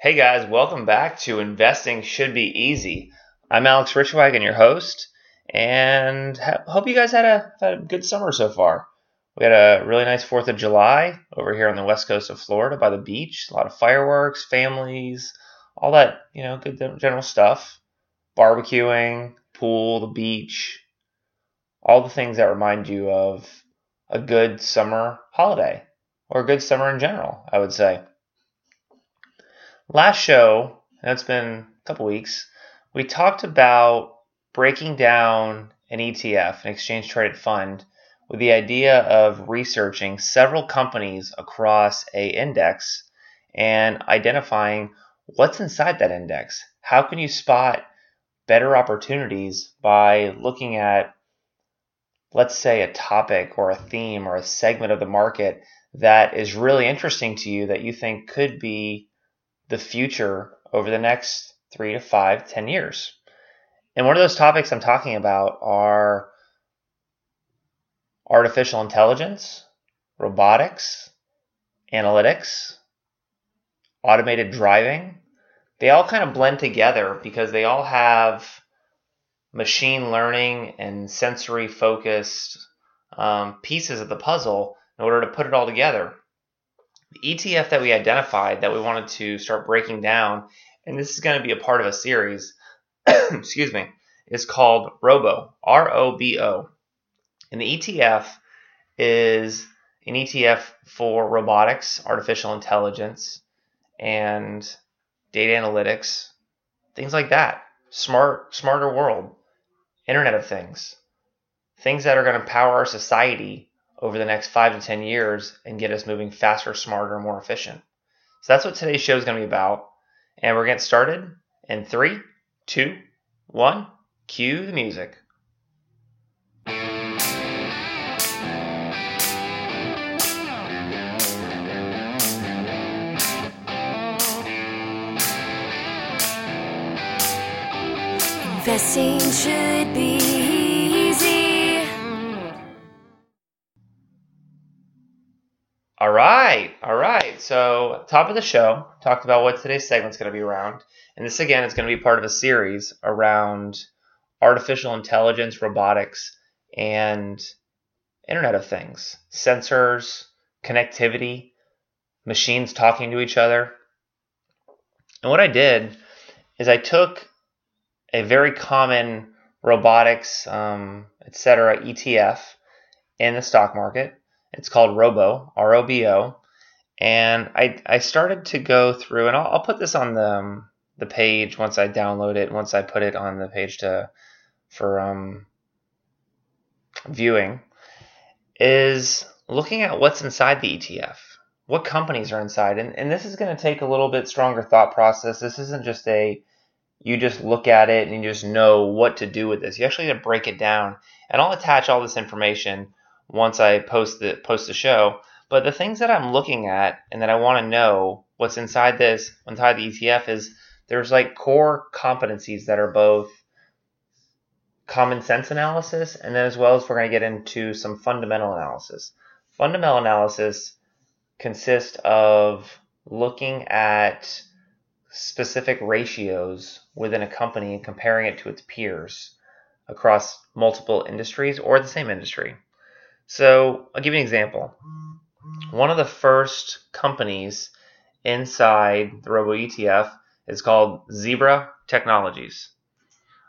Hey guys, welcome back to Investing Should Be Easy. I'm Alex Richwagon, your host, and ha- hope you guys had a, had a good summer so far. We had a really nice 4th of July over here on the west coast of Florida by the beach. A lot of fireworks, families, all that, you know, good general stuff. Barbecuing, pool, the beach, all the things that remind you of a good summer holiday or a good summer in general, I would say. Last show, that's been a couple weeks, we talked about breaking down an ETF, an exchange traded fund, with the idea of researching several companies across a index and identifying what's inside that index. How can you spot better opportunities by looking at let's say a topic or a theme or a segment of the market that is really interesting to you that you think could be the future over the next three to five, ten years. And one of those topics I'm talking about are artificial intelligence, robotics, analytics, automated driving. They all kind of blend together because they all have machine learning and sensory focused um, pieces of the puzzle in order to put it all together the ETF that we identified that we wanted to start breaking down, and this is going to be a part of a series, excuse me, is called Robo, R O B O. And the ETF is an ETF for robotics, artificial intelligence, and data analytics, things like that. Smart, smarter world, Internet of Things, things that are going to power our society over the next five to 10 years and get us moving faster, smarter, more efficient. So that's what today's show is going to be about. And we're getting started in three, two, one, cue the music. Investing should be top of the show, talked about what today's segment's going to be around. And this, again, is going to be part of a series around artificial intelligence, robotics, and Internet of Things, sensors, connectivity, machines talking to each other. And what I did is I took a very common robotics, um, etc. ETF in the stock market it's called Robo, R O B O. And I, I started to go through, and I'll, I'll put this on the, um, the page once I download it, once I put it on the page to for um, viewing, is looking at what's inside the ETF. What companies are inside? And, and this is going to take a little bit stronger thought process. This isn't just a you just look at it and you just know what to do with this. You actually have to break it down. And I'll attach all this information once I post the post the show. But the things that I'm looking at and that I want to know what's inside this, inside the ETF, is there's like core competencies that are both common sense analysis and then as well as we're going to get into some fundamental analysis. Fundamental analysis consists of looking at specific ratios within a company and comparing it to its peers across multiple industries or the same industry. So I'll give you an example. One of the first companies inside the Robo ETF is called Zebra Technologies.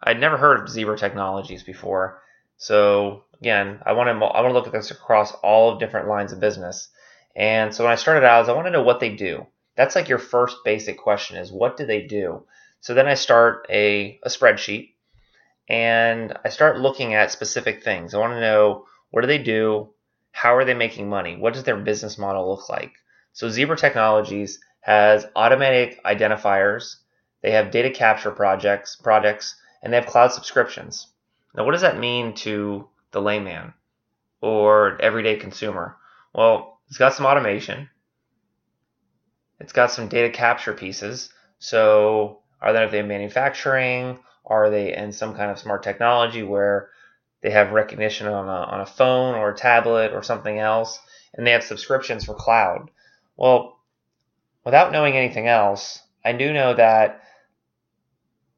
I'd never heard of Zebra Technologies before. So again, I want to I want to look at this across all different lines of business. And so when I started out, I want to know what they do. That's like your first basic question is what do they do? So then I start a, a spreadsheet and I start looking at specific things. I want to know what do they do? How are they making money? What does their business model look like? So Zebra Technologies has automatic identifiers, they have data capture projects, projects, and they have cloud subscriptions. Now, what does that mean to the layman or everyday consumer? Well, it's got some automation. It's got some data capture pieces. So, are they manufacturing? Are they in some kind of smart technology where they have recognition on a, on a phone or a tablet or something else, and they have subscriptions for cloud. Well, without knowing anything else, I do know that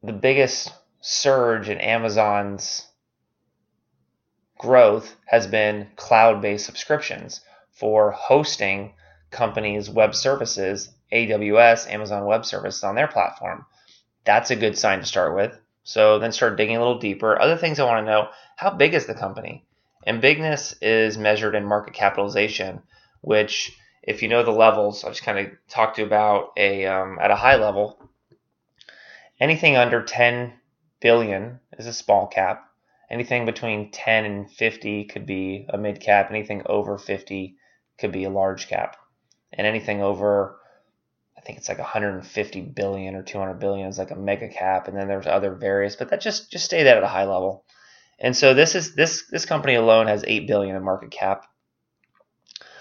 the biggest surge in Amazon's growth has been cloud based subscriptions for hosting companies' web services, AWS, Amazon Web Services on their platform. That's a good sign to start with. So then start digging a little deeper. Other things I want to know how big is the company? And bigness is measured in market capitalization, which, if you know the levels, I'll just kind of talked to about a um, at a high level. Anything under 10 billion is a small cap. Anything between 10 and 50 could be a mid cap. Anything over 50 could be a large cap. And anything over, I think it's like 150 billion or 200 billion is like a mega cap. And then there's other various, but that just just stay that at a high level. And so this is this this company alone has 8 billion in market cap.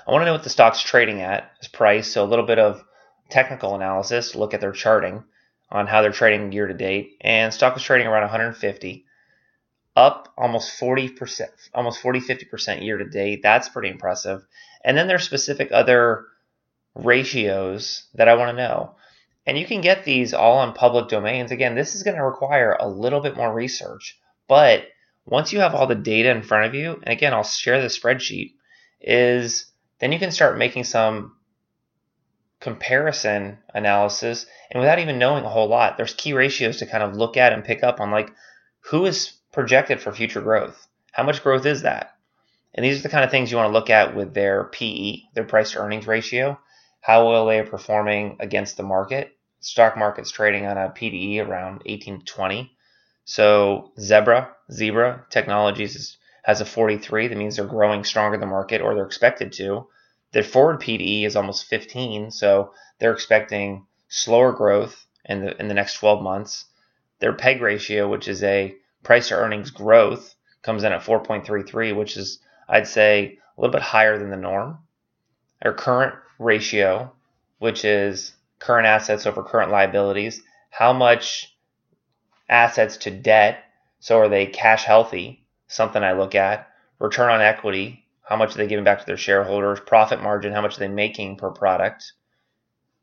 I want to know what the stock's trading at, its price. So a little bit of technical analysis, look at their charting on how they're trading year to date. And stock was trading around 150, up almost 40%, almost 40, 50% year to date. That's pretty impressive. And then there's specific other ratios that I want to know. And you can get these all on public domains. Again, this is going to require a little bit more research. But once you have all the data in front of you, and again, I'll share the spreadsheet, is then you can start making some comparison analysis and without even knowing a whole lot there's key ratios to kind of look at and pick up on like who is projected for future growth how much growth is that and these are the kind of things you want to look at with their pe their price to earnings ratio how well they are performing against the market stock market's trading on a pde around 18 to 20 so zebra zebra technologies is, has a 43 that means they're growing stronger than the market or they're expected to their forward PDE is almost 15, so they're expecting slower growth in the in the next 12 months. Their PEG ratio, which is a price to earnings growth, comes in at 4.33, which is I'd say a little bit higher than the norm. Their current ratio, which is current assets over current liabilities, how much assets to debt, so are they cash healthy? Something I look at. Return on equity, how much are they giving back to their shareholders, profit margin, how much are they making per product.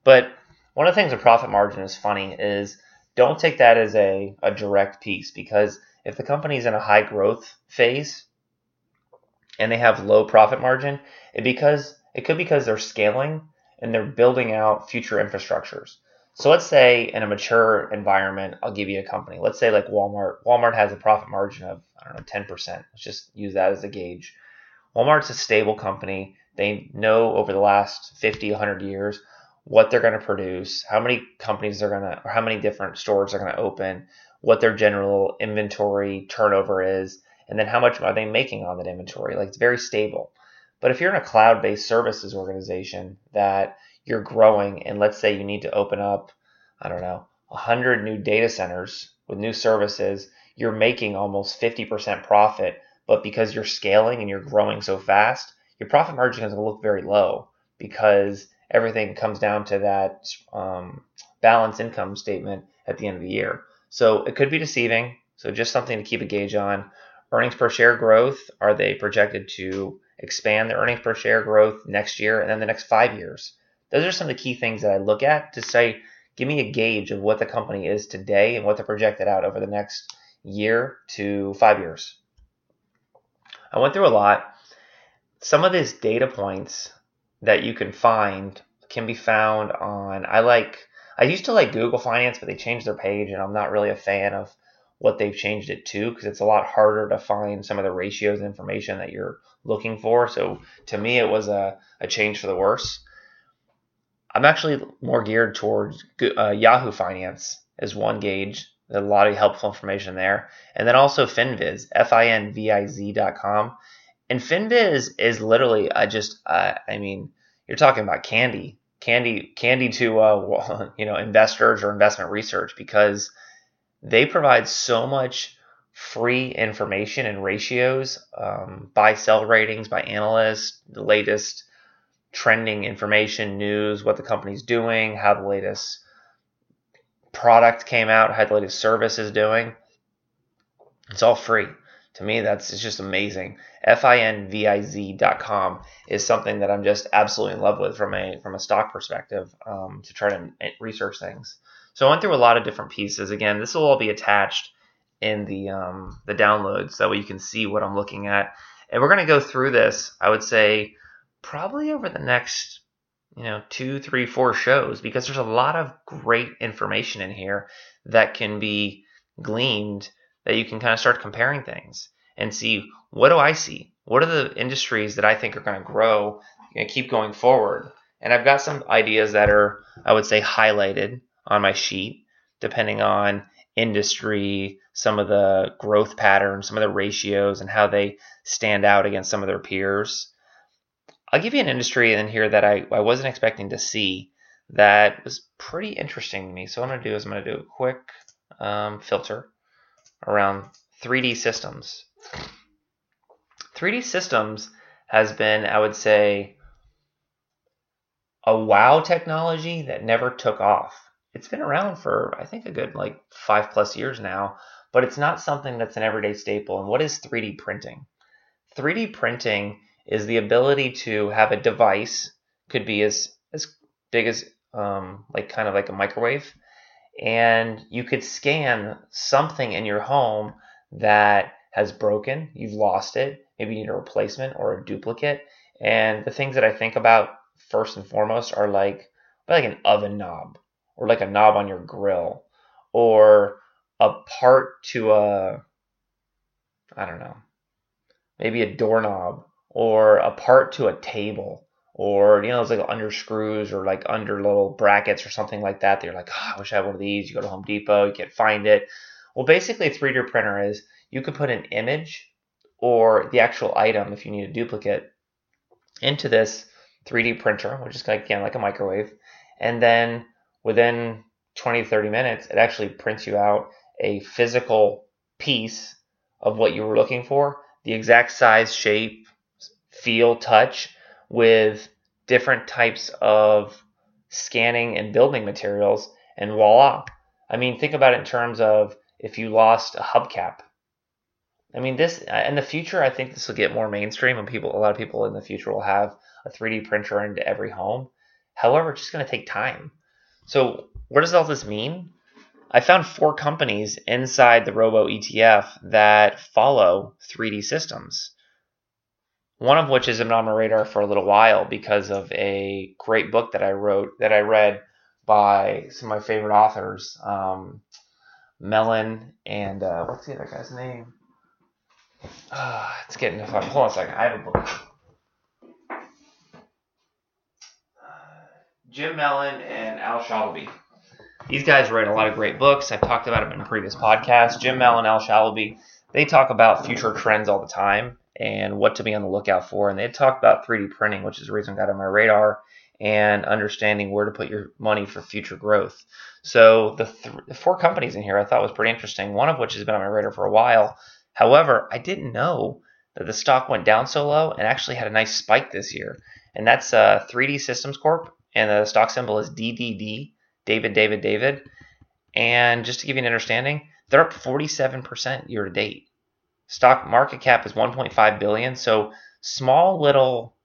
But one of the things a profit margin is funny is don't take that as a, a direct piece because if the company is in a high growth phase and they have low profit margin, it because it could be because they're scaling and they're building out future infrastructures. So let's say in a mature environment, I'll give you a company. Let's say like Walmart. Walmart has a profit margin of I don't know 10%. Let's just use that as a gauge. Walmart's a stable company. They know over the last 50, 100 years what they're going to produce, how many companies they're going to, or how many different stores they're going to open, what their general inventory turnover is, and then how much are they making on that inventory. Like it's very stable. But if you're in a cloud based services organization that you're growing, and let's say you need to open up, I don't know, 100 new data centers with new services, you're making almost 50% profit but because you're scaling and you're growing so fast, your profit margin is going to look very low because everything comes down to that um, balance income statement at the end of the year. So it could be deceiving. So just something to keep a gauge on. Earnings per share growth, are they projected to expand their earnings per share growth next year and then the next five years? Those are some of the key things that I look at to say, give me a gauge of what the company is today and what they're projected out over the next year to five years. I went through a lot. Some of these data points that you can find can be found on. I like. I used to like Google Finance, but they changed their page, and I'm not really a fan of what they've changed it to because it's a lot harder to find some of the ratios and information that you're looking for. So to me, it was a, a change for the worse. I'm actually more geared towards uh, Yahoo Finance as one gauge There's a lot of helpful information there. And then also Finviz, F-I-N-V-I-Z dot com. And Finviz is literally uh, just, uh, I mean, you're talking about candy, candy, candy to, uh, you know, investors or investment research because they provide so much free information and ratios, um, buy sell ratings by analysts, the latest trending information, news, what the company's doing, how the latest product came out, how the latest service is doing. It's all free to me, that's it's just amazing. Finviz.com is something that I'm just absolutely in love with from a from a stock perspective um, to try to research things. So I went through a lot of different pieces. Again, this will all be attached in the um, the downloads, so you can see what I'm looking at. And we're going to go through this. I would say probably over the next you know two, three, four shows because there's a lot of great information in here that can be gleaned that you can kind of start comparing things and see what do I see? What are the industries that I think are going to grow and keep going forward? And I've got some ideas that are, I would say, highlighted on my sheet, depending on industry, some of the growth patterns, some of the ratios, and how they stand out against some of their peers. I'll give you an industry in here that I, I wasn't expecting to see that was pretty interesting to me. So what I'm going to do is I'm going to do a quick um, filter around 3D systems. 3D systems has been, I would say, a wow technology that never took off. It's been around for, I think, a good like five plus years now, but it's not something that's an everyday staple. And what is 3D printing? 3D printing is the ability to have a device, could be as, as big as um, like kind of like a microwave, and you could scan something in your home that has broken, you've lost it, maybe you need a replacement or a duplicate. And the things that I think about first and foremost are like like an oven knob or like a knob on your grill or a part to a I don't know, maybe a doorknob or a part to a table or you know it's like under screws or like under little brackets or something like that. They're like, oh, I wish I had one of these. You go to Home Depot, you can't find it. Well, basically, a 3D printer is you could put an image or the actual item if you need a duplicate into this 3D printer, which is again like a microwave, and then within 20 30 minutes, it actually prints you out a physical piece of what you were looking for, the exact size, shape, feel, touch with different types of scanning and building materials, and voila. I mean, think about it in terms of if you lost a hubcap. I mean, this uh, in the future, I think this will get more mainstream, and people, a lot of people in the future will have a 3D printer into every home. However, it's just going to take time. So, what does all this mean? I found four companies inside the Robo ETF that follow 3D systems one of which has been on my radar for a little while because of a great book that I wrote that I read by some of my favorite authors, um, Mellon and uh, what's the other guy's name? Uh, it's getting to fun. Hold on a second. I have a book. Jim Mellon and Al Chalabi. These guys write a lot of great books. I've talked about them in previous podcasts. Jim Mellon, Al Chalabi, they talk about future trends all the time and what to be on the lookout for. And they talk about 3D printing, which is the reason I got on my radar, and understanding where to put your money for future growth. So the, th- the four companies in here I thought was pretty interesting. One of which has been on my radar for a while. However, I didn't know that the stock went down so low and actually had a nice spike this year. And that's uh, 3D Systems Corp. And the stock symbol is DDD, David, David, David. And just to give you an understanding, they're up 47% year to date stock market cap is 1.5 billion. So small little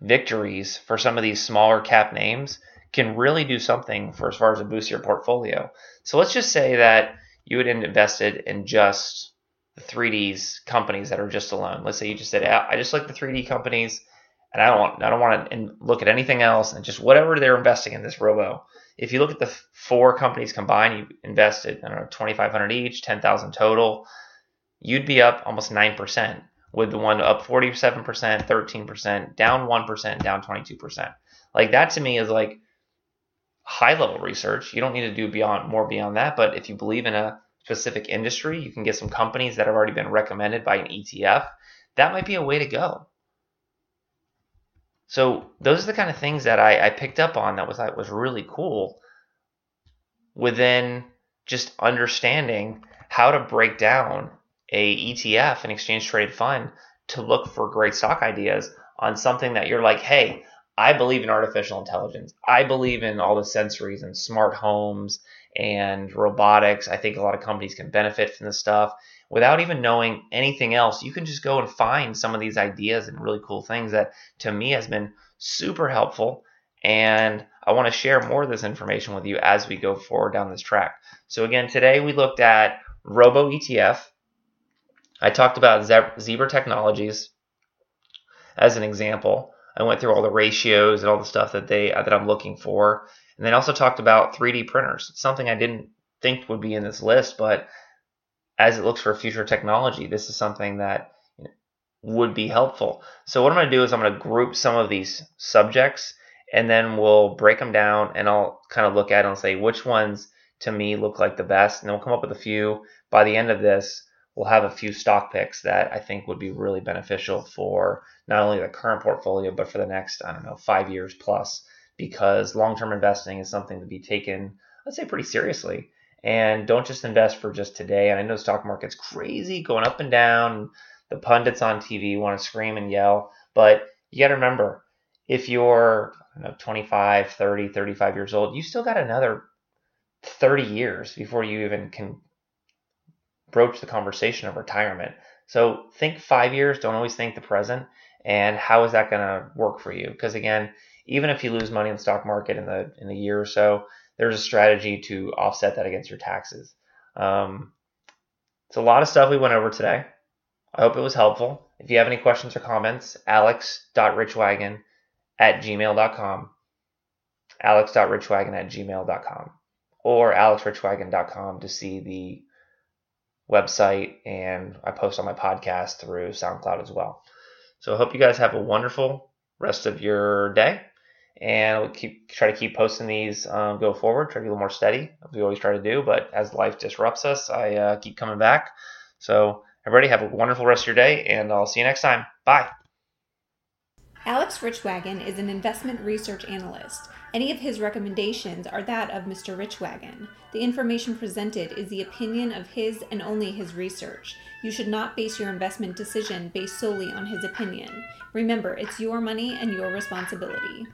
victories for some of these smaller cap names can really do something for as far as a boost your portfolio. So let's just say that you had invested in just the 3Ds companies that are just alone. Let's say you just said, I just like the 3D companies and I don't want I don't want to look at anything else and just whatever they're investing in this robo. If you look at the four companies combined, you invested I don't know 2,500 each, 10,000 total you'd be up almost 9%, with the one up 47%, 13%, down 1%, down 22%. Like that to me is like high level research. You don't need to do beyond more beyond that, but if you believe in a specific industry, you can get some companies that have already been recommended by an ETF. That might be a way to go. So those are the kind of things that I, I picked up on that was that was really cool within just understanding how to break down a ETF, an exchange traded fund, to look for great stock ideas on something that you're like, hey, I believe in artificial intelligence. I believe in all the sensories and smart homes and robotics. I think a lot of companies can benefit from this stuff. Without even knowing anything else, you can just go and find some of these ideas and really cool things that to me has been super helpful. And I want to share more of this information with you as we go forward down this track. So, again, today we looked at Robo ETF. I talked about Zebra Technologies as an example. I went through all the ratios and all the stuff that they that I'm looking for, and then also talked about 3D printers. It's something I didn't think would be in this list, but as it looks for future technology, this is something that would be helpful. So what I'm going to do is I'm going to group some of these subjects, and then we'll break them down, and I'll kind of look at and say which ones to me look like the best, and then we'll come up with a few. By the end of this, we'll have a few stock picks that I think would be really beneficial for not only the current portfolio, but for the next, I don't know, five years plus, because long term investing is something to be taken, let's say, pretty seriously. And don't just invest for just today. And I know the stock market's crazy, going up and down. The pundits on TV want to scream and yell. But you got to remember, if you're know, 25, 30, 35 years old, you still got another 30 years before you even can broach the conversation of retirement. So think five years, don't always think the present. And how is that going to work for you? Because again, even if you lose money in the stock market in the in the year or so, there's a strategy to offset that against your taxes. Um, it's a lot of stuff we went over today. I hope it was helpful. If you have any questions or comments, alex.richwagon at gmail.com, alex.richwagon at gmail.com, or alexrichwagon.com to see the website, and I post on my podcast through SoundCloud as well. So I hope you guys have a wonderful rest of your day, and we'll keep try to keep posting these um, go forward. Try to be a little more steady, as we always try to do. But as life disrupts us, I uh, keep coming back. So everybody have a wonderful rest of your day, and I'll see you next time. Bye. Alex Richwagon is an investment research analyst. Any of his recommendations are that of Mr. Richwagon. The information presented is the opinion of his and only his research. You should not base your investment decision based solely on his opinion. Remember, it's your money and your responsibility.